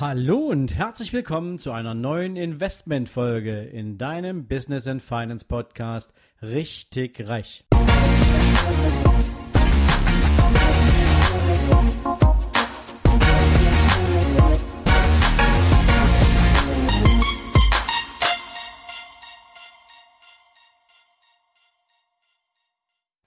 Hallo und herzlich willkommen zu einer neuen Investmentfolge in deinem Business and Finance Podcast Richtig Reich.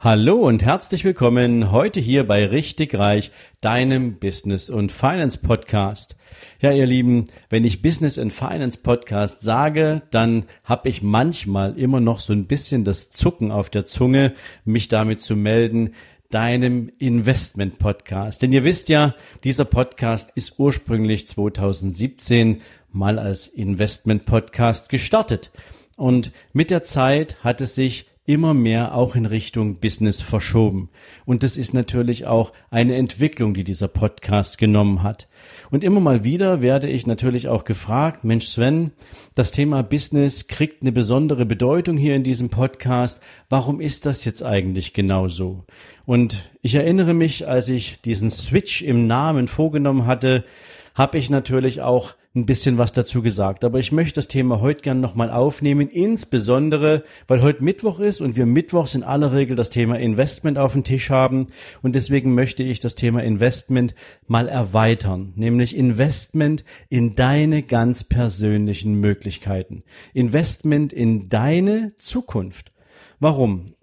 Hallo und herzlich willkommen heute hier bei Richtig Reich, deinem Business und Finance Podcast. Ja, ihr Lieben, wenn ich Business and Finance Podcast sage, dann habe ich manchmal immer noch so ein bisschen das Zucken auf der Zunge, mich damit zu melden, deinem Investment Podcast. Denn ihr wisst ja, dieser Podcast ist ursprünglich 2017 mal als Investment Podcast gestartet. Und mit der Zeit hat es sich immer mehr auch in Richtung Business verschoben. Und das ist natürlich auch eine Entwicklung, die dieser Podcast genommen hat. Und immer mal wieder werde ich natürlich auch gefragt, Mensch Sven, das Thema Business kriegt eine besondere Bedeutung hier in diesem Podcast. Warum ist das jetzt eigentlich genau so? Und ich erinnere mich, als ich diesen Switch im Namen vorgenommen hatte, habe ich natürlich auch ein bisschen was dazu gesagt. Aber ich möchte das Thema heute gern nochmal aufnehmen, insbesondere, weil heute Mittwoch ist und wir Mittwochs in aller Regel das Thema Investment auf dem Tisch haben. Und deswegen möchte ich das Thema Investment mal erweitern, nämlich Investment in deine ganz persönlichen Möglichkeiten. Investment in deine Zukunft. Warum?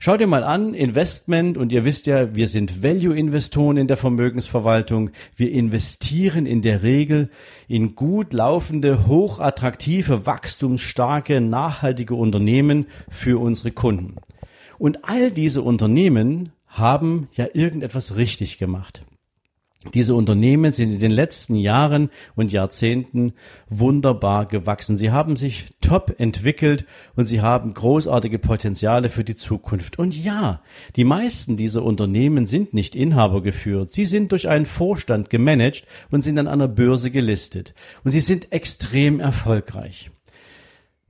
Schau dir mal an, Investment, und ihr wisst ja, wir sind Value-Investoren in der Vermögensverwaltung. Wir investieren in der Regel in gut laufende, hochattraktive, wachstumsstarke, nachhaltige Unternehmen für unsere Kunden. Und all diese Unternehmen haben ja irgendetwas richtig gemacht. Diese Unternehmen sind in den letzten Jahren und Jahrzehnten wunderbar gewachsen. Sie haben sich top entwickelt und sie haben großartige Potenziale für die Zukunft. Und ja, die meisten dieser Unternehmen sind nicht Inhaber geführt. Sie sind durch einen Vorstand gemanagt und sind an einer Börse gelistet. Und sie sind extrem erfolgreich.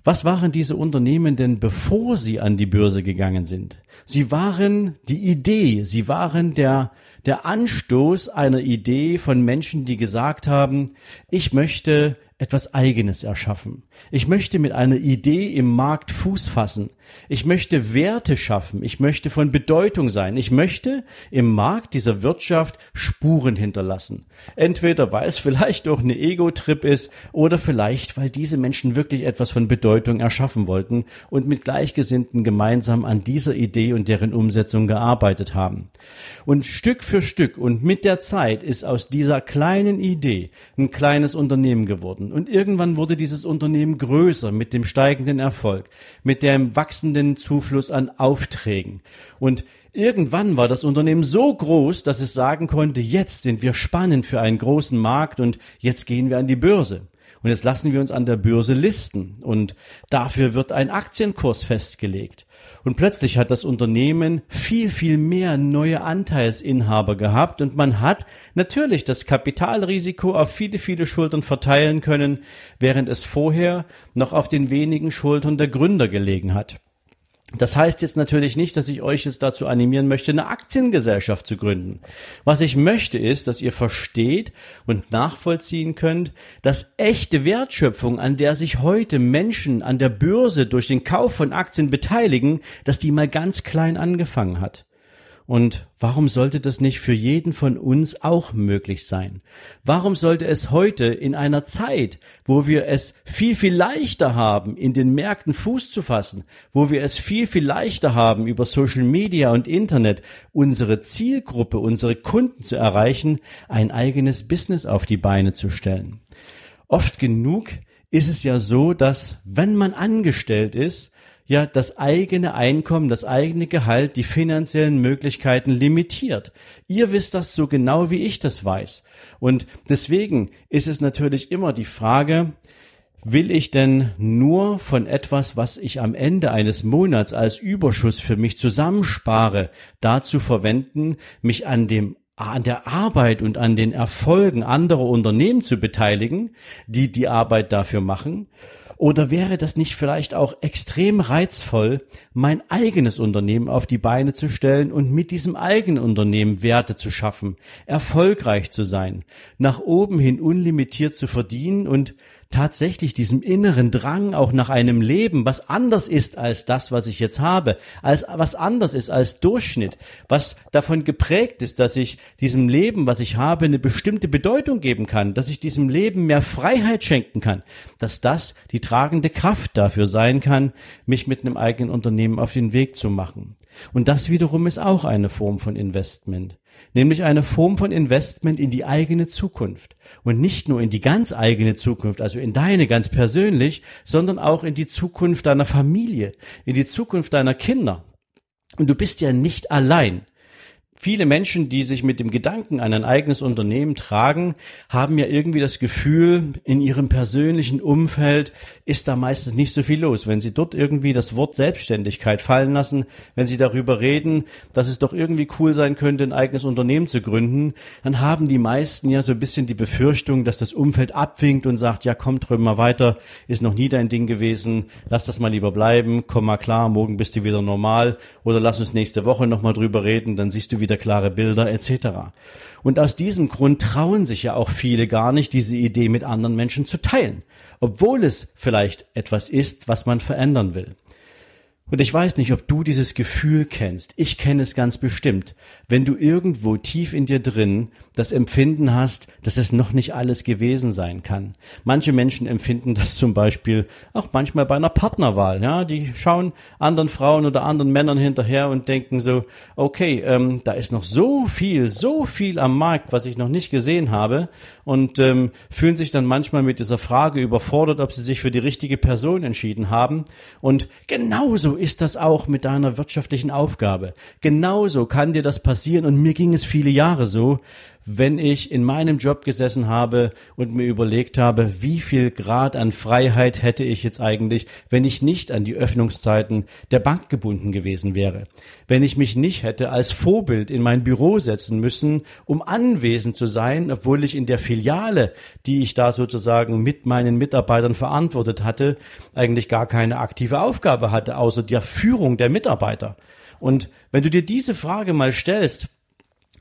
Was waren diese Unternehmen denn, bevor sie an die Börse gegangen sind? Sie waren die Idee, sie waren der, der Anstoß einer Idee von Menschen, die gesagt haben, ich möchte etwas Eigenes erschaffen. Ich möchte mit einer Idee im Markt Fuß fassen. Ich möchte Werte schaffen. Ich möchte von Bedeutung sein. Ich möchte im Markt dieser Wirtschaft Spuren hinterlassen. Entweder weil es vielleicht auch eine Ego-Trip ist oder vielleicht weil diese Menschen wirklich etwas von Bedeutung erschaffen wollten und mit Gleichgesinnten gemeinsam an dieser Idee und deren Umsetzung gearbeitet haben. Und Stück für Stück und mit der Zeit ist aus dieser kleinen Idee ein kleines Unternehmen geworden und irgendwann wurde dieses Unternehmen größer mit dem steigenden Erfolg, mit dem wachsenden Zufluss an Aufträgen. Und irgendwann war das Unternehmen so groß, dass es sagen konnte, jetzt sind wir spannend für einen großen Markt und jetzt gehen wir an die Börse. Und jetzt lassen wir uns an der Börse listen und dafür wird ein Aktienkurs festgelegt. Und plötzlich hat das Unternehmen viel, viel mehr neue Anteilsinhaber gehabt und man hat natürlich das Kapitalrisiko auf viele, viele Schultern verteilen können, während es vorher noch auf den wenigen Schultern der Gründer gelegen hat. Das heißt jetzt natürlich nicht, dass ich euch jetzt dazu animieren möchte, eine Aktiengesellschaft zu gründen. Was ich möchte ist, dass ihr versteht und nachvollziehen könnt, dass echte Wertschöpfung, an der sich heute Menschen an der Börse durch den Kauf von Aktien beteiligen, dass die mal ganz klein angefangen hat. Und warum sollte das nicht für jeden von uns auch möglich sein? Warum sollte es heute in einer Zeit, wo wir es viel, viel leichter haben, in den Märkten Fuß zu fassen, wo wir es viel, viel leichter haben, über Social Media und Internet unsere Zielgruppe, unsere Kunden zu erreichen, ein eigenes Business auf die Beine zu stellen? Oft genug ist es ja so, dass wenn man angestellt ist, ja das eigene Einkommen, das eigene Gehalt, die finanziellen Möglichkeiten limitiert. Ihr wisst das so genau, wie ich das weiß. Und deswegen ist es natürlich immer die Frage, Will ich denn nur von etwas, was ich am Ende eines Monats als Überschuss für mich zusammenspare, dazu verwenden, mich an dem an der Arbeit und an den Erfolgen anderer Unternehmen zu beteiligen, die die Arbeit dafür machen? Oder wäre das nicht vielleicht auch extrem reizvoll, mein eigenes Unternehmen auf die Beine zu stellen und mit diesem eigenen Unternehmen Werte zu schaffen, erfolgreich zu sein, nach oben hin unlimitiert zu verdienen und tatsächlich diesem inneren Drang auch nach einem Leben, was anders ist als das, was ich jetzt habe, als was anders ist als Durchschnitt, was davon geprägt ist, dass ich diesem Leben, was ich habe, eine bestimmte Bedeutung geben kann, dass ich diesem Leben mehr Freiheit schenken kann, dass das die tragende Kraft dafür sein kann, mich mit einem eigenen Unternehmen auf den Weg zu machen. Und das wiederum ist auch eine Form von Investment nämlich eine Form von Investment in die eigene Zukunft. Und nicht nur in die ganz eigene Zukunft, also in deine ganz persönlich, sondern auch in die Zukunft deiner Familie, in die Zukunft deiner Kinder. Und du bist ja nicht allein. Viele Menschen, die sich mit dem Gedanken an ein eigenes Unternehmen tragen, haben ja irgendwie das Gefühl, in ihrem persönlichen Umfeld ist da meistens nicht so viel los. Wenn sie dort irgendwie das Wort Selbstständigkeit fallen lassen, wenn sie darüber reden, dass es doch irgendwie cool sein könnte, ein eigenes Unternehmen zu gründen, dann haben die meisten ja so ein bisschen die Befürchtung, dass das Umfeld abwinkt und sagt, ja komm, drüben mal weiter, ist noch nie dein Ding gewesen, lass das mal lieber bleiben, komm mal klar, morgen bist du wieder normal oder lass uns nächste Woche nochmal drüber reden, dann siehst du wieder wieder klare Bilder etc. Und aus diesem Grund trauen sich ja auch viele gar nicht, diese Idee mit anderen Menschen zu teilen, obwohl es vielleicht etwas ist, was man verändern will. Und ich weiß nicht, ob du dieses Gefühl kennst. Ich kenne es ganz bestimmt. Wenn du irgendwo tief in dir drin das Empfinden hast, dass es noch nicht alles gewesen sein kann. Manche Menschen empfinden das zum Beispiel auch manchmal bei einer Partnerwahl. Ja, die schauen anderen Frauen oder anderen Männern hinterher und denken so, okay, ähm, da ist noch so viel, so viel am Markt, was ich noch nicht gesehen habe und ähm, fühlen sich dann manchmal mit dieser Frage überfordert, ob sie sich für die richtige Person entschieden haben. Und genauso ist das auch mit deiner wirtschaftlichen Aufgabe. Genauso kann dir das passieren und mir ging es viele Jahre so, wenn ich in meinem Job gesessen habe und mir überlegt habe, wie viel Grad an Freiheit hätte ich jetzt eigentlich, wenn ich nicht an die Öffnungszeiten der Bank gebunden gewesen wäre. Wenn ich mich nicht hätte als Vorbild in mein Büro setzen müssen, um anwesend zu sein, obwohl ich in der Filiale, die ich da sozusagen mit meinen Mitarbeitern verantwortet hatte, eigentlich gar keine aktive Aufgabe hatte, außer der Führung der Mitarbeiter. Und wenn du dir diese Frage mal stellst,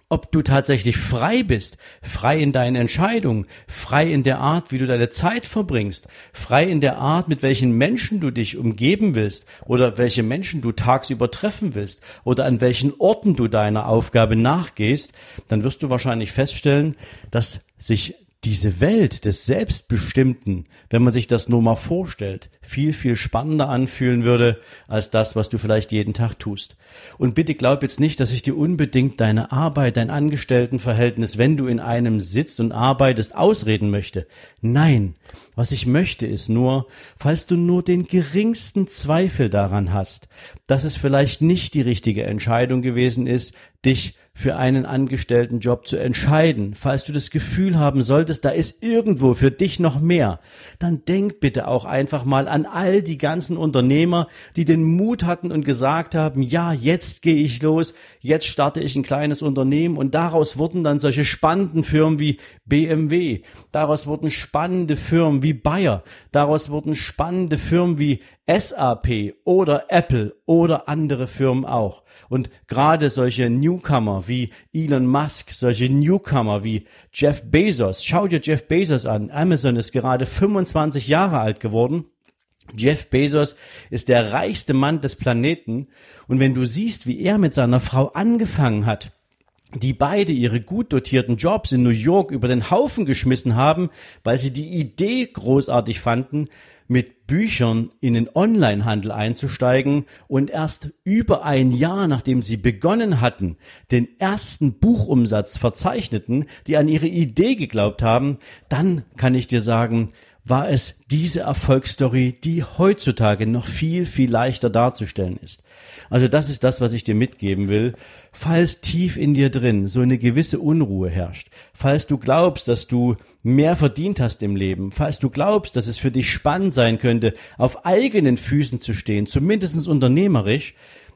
ob du tatsächlich frei bist, frei in deinen Entscheidungen, frei in der Art, wie du deine Zeit verbringst, frei in der Art, mit welchen Menschen du dich umgeben willst oder welche Menschen du tagsüber treffen willst oder an welchen Orten du deiner Aufgabe nachgehst, dann wirst du wahrscheinlich feststellen, dass sich diese Welt des Selbstbestimmten, wenn man sich das nur mal vorstellt, viel, viel spannender anfühlen würde als das, was du vielleicht jeden Tag tust. Und bitte glaub jetzt nicht, dass ich dir unbedingt deine Arbeit, dein Angestelltenverhältnis, wenn du in einem sitzt und arbeitest, ausreden möchte. Nein, was ich möchte ist nur, falls du nur den geringsten Zweifel daran hast, dass es vielleicht nicht die richtige Entscheidung gewesen ist, dich für einen angestellten Job zu entscheiden, falls du das Gefühl haben solltest, da ist irgendwo für dich noch mehr, dann denk bitte auch einfach mal an all die ganzen Unternehmer, die den Mut hatten und gesagt haben, ja, jetzt gehe ich los, jetzt starte ich ein kleines Unternehmen. Und daraus wurden dann solche spannenden Firmen wie BMW, daraus wurden spannende Firmen wie Bayer, daraus wurden spannende Firmen wie SAP oder Apple oder andere Firmen auch. Und gerade solche Newcomer wie Elon Musk, solche Newcomer wie Jeff Bezos. Schau dir Jeff Bezos an. Amazon ist gerade 25 Jahre alt geworden. Jeff Bezos ist der reichste Mann des Planeten. Und wenn du siehst, wie er mit seiner Frau angefangen hat, die beide ihre gut dotierten Jobs in New York über den Haufen geschmissen haben, weil sie die Idee großartig fanden, mit Büchern in den Onlinehandel einzusteigen und erst über ein Jahr, nachdem sie begonnen hatten, den ersten Buchumsatz verzeichneten, die an ihre Idee geglaubt haben, dann kann ich dir sagen, war es diese Erfolgsstory, die heutzutage noch viel, viel leichter darzustellen ist. Also das ist das, was ich dir mitgeben will. Falls tief in dir drin so eine gewisse Unruhe herrscht, falls du glaubst, dass du mehr verdient hast im Leben, falls du glaubst, dass es für dich spannend sein könnte, auf eigenen Füßen zu stehen, zumindest unternehmerisch,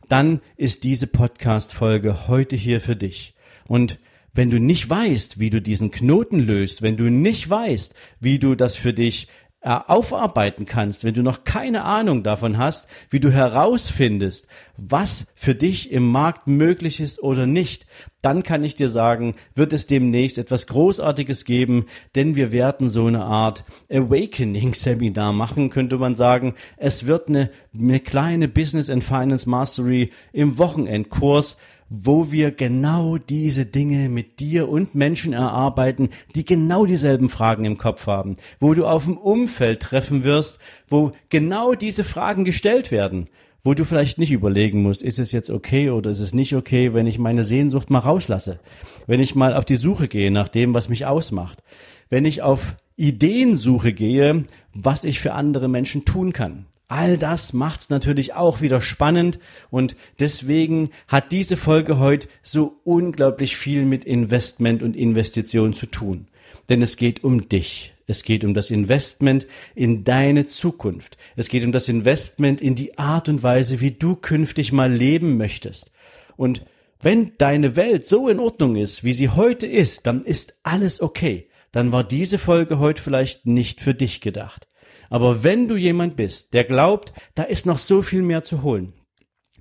dann ist diese Podcast-Folge heute hier für dich. Und wenn du nicht weißt, wie du diesen Knoten löst, wenn du nicht weißt, wie du das für dich äh, aufarbeiten kannst, wenn du noch keine Ahnung davon hast, wie du herausfindest, was für dich im Markt möglich ist oder nicht, dann kann ich dir sagen, wird es demnächst etwas Großartiges geben, denn wir werden so eine Art Awakening-Seminar machen, könnte man sagen. Es wird eine, eine kleine Business and Finance Mastery im Wochenendkurs, wo wir genau diese Dinge mit dir und Menschen erarbeiten, die genau dieselben Fragen im Kopf haben, wo du auf dem Umfeld treffen wirst, wo genau diese Fragen gestellt werden, wo du vielleicht nicht überlegen musst, ist es jetzt okay oder ist es nicht okay, wenn ich meine Sehnsucht mal rauslasse, wenn ich mal auf die Suche gehe nach dem, was mich ausmacht, wenn ich auf Ideensuche gehe, was ich für andere Menschen tun kann. All das macht's natürlich auch wieder spannend und deswegen hat diese Folge heute so unglaublich viel mit Investment und Investition zu tun. Denn es geht um dich. Es geht um das Investment in deine Zukunft. Es geht um das Investment in die Art und Weise, wie du künftig mal leben möchtest. Und wenn deine Welt so in Ordnung ist, wie sie heute ist, dann ist alles okay. Dann war diese Folge heute vielleicht nicht für dich gedacht. Aber wenn du jemand bist, der glaubt, da ist noch so viel mehr zu holen,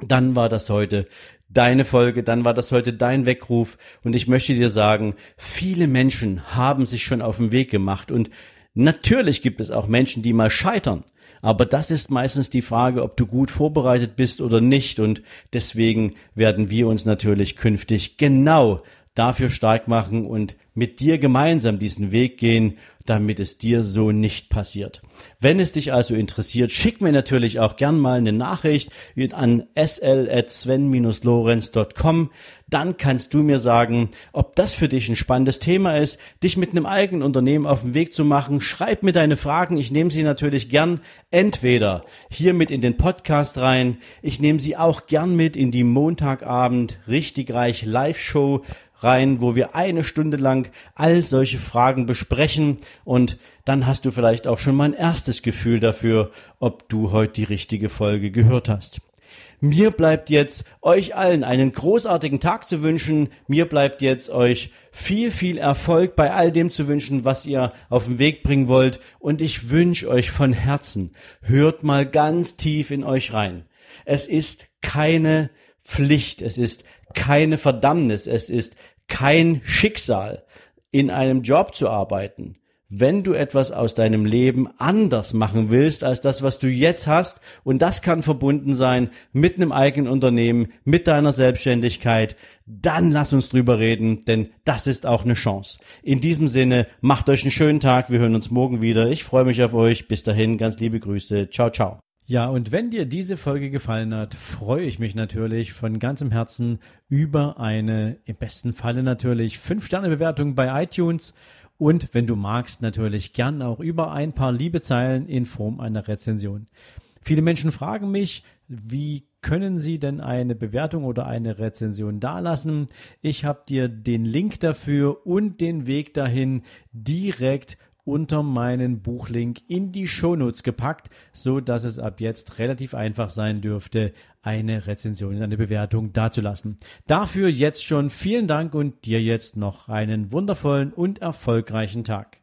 dann war das heute deine Folge, dann war das heute dein Weckruf und ich möchte dir sagen, viele Menschen haben sich schon auf den Weg gemacht und natürlich gibt es auch Menschen, die mal scheitern. Aber das ist meistens die Frage, ob du gut vorbereitet bist oder nicht. Und deswegen werden wir uns natürlich künftig genau dafür stark machen und mit dir gemeinsam diesen Weg gehen, damit es dir so nicht passiert. Wenn es dich also interessiert, schick mir natürlich auch gern mal eine Nachricht an sl.sven-lorenz.com. Dann kannst du mir sagen, ob das für dich ein spannendes Thema ist, dich mit einem eigenen Unternehmen auf den Weg zu machen. Schreib mir deine Fragen. Ich nehme sie natürlich gern entweder hier mit in den Podcast rein. Ich nehme sie auch gern mit in die Montagabend richtig reich Live-Show rein, wo wir eine Stunde lang all solche Fragen besprechen und dann hast du vielleicht auch schon mal ein erstes Gefühl dafür, ob du heute die richtige Folge gehört hast. Mir bleibt jetzt euch allen einen großartigen Tag zu wünschen. Mir bleibt jetzt euch viel, viel Erfolg bei all dem zu wünschen, was ihr auf den Weg bringen wollt. Und ich wünsche euch von Herzen, hört mal ganz tief in euch rein. Es ist keine Pflicht, es ist keine Verdammnis, es ist kein Schicksal, in einem Job zu arbeiten. Wenn du etwas aus deinem Leben anders machen willst als das, was du jetzt hast, und das kann verbunden sein mit einem eigenen Unternehmen, mit deiner Selbstständigkeit, dann lass uns drüber reden, denn das ist auch eine Chance. In diesem Sinne, macht euch einen schönen Tag, wir hören uns morgen wieder. Ich freue mich auf euch. Bis dahin, ganz liebe Grüße. Ciao, ciao. Ja, und wenn dir diese Folge gefallen hat, freue ich mich natürlich von ganzem Herzen über eine, im besten Falle natürlich, 5-Sterne-Bewertung bei iTunes und wenn du magst, natürlich gern auch über ein paar liebe Zeilen in Form einer Rezension. Viele Menschen fragen mich, wie können Sie denn eine Bewertung oder eine Rezension dalassen? Ich habe dir den Link dafür und den Weg dahin direkt unter meinen Buchlink in die Shownotes gepackt, so dass es ab jetzt relativ einfach sein dürfte, eine Rezension, eine Bewertung dazulassen. Dafür jetzt schon vielen Dank und dir jetzt noch einen wundervollen und erfolgreichen Tag.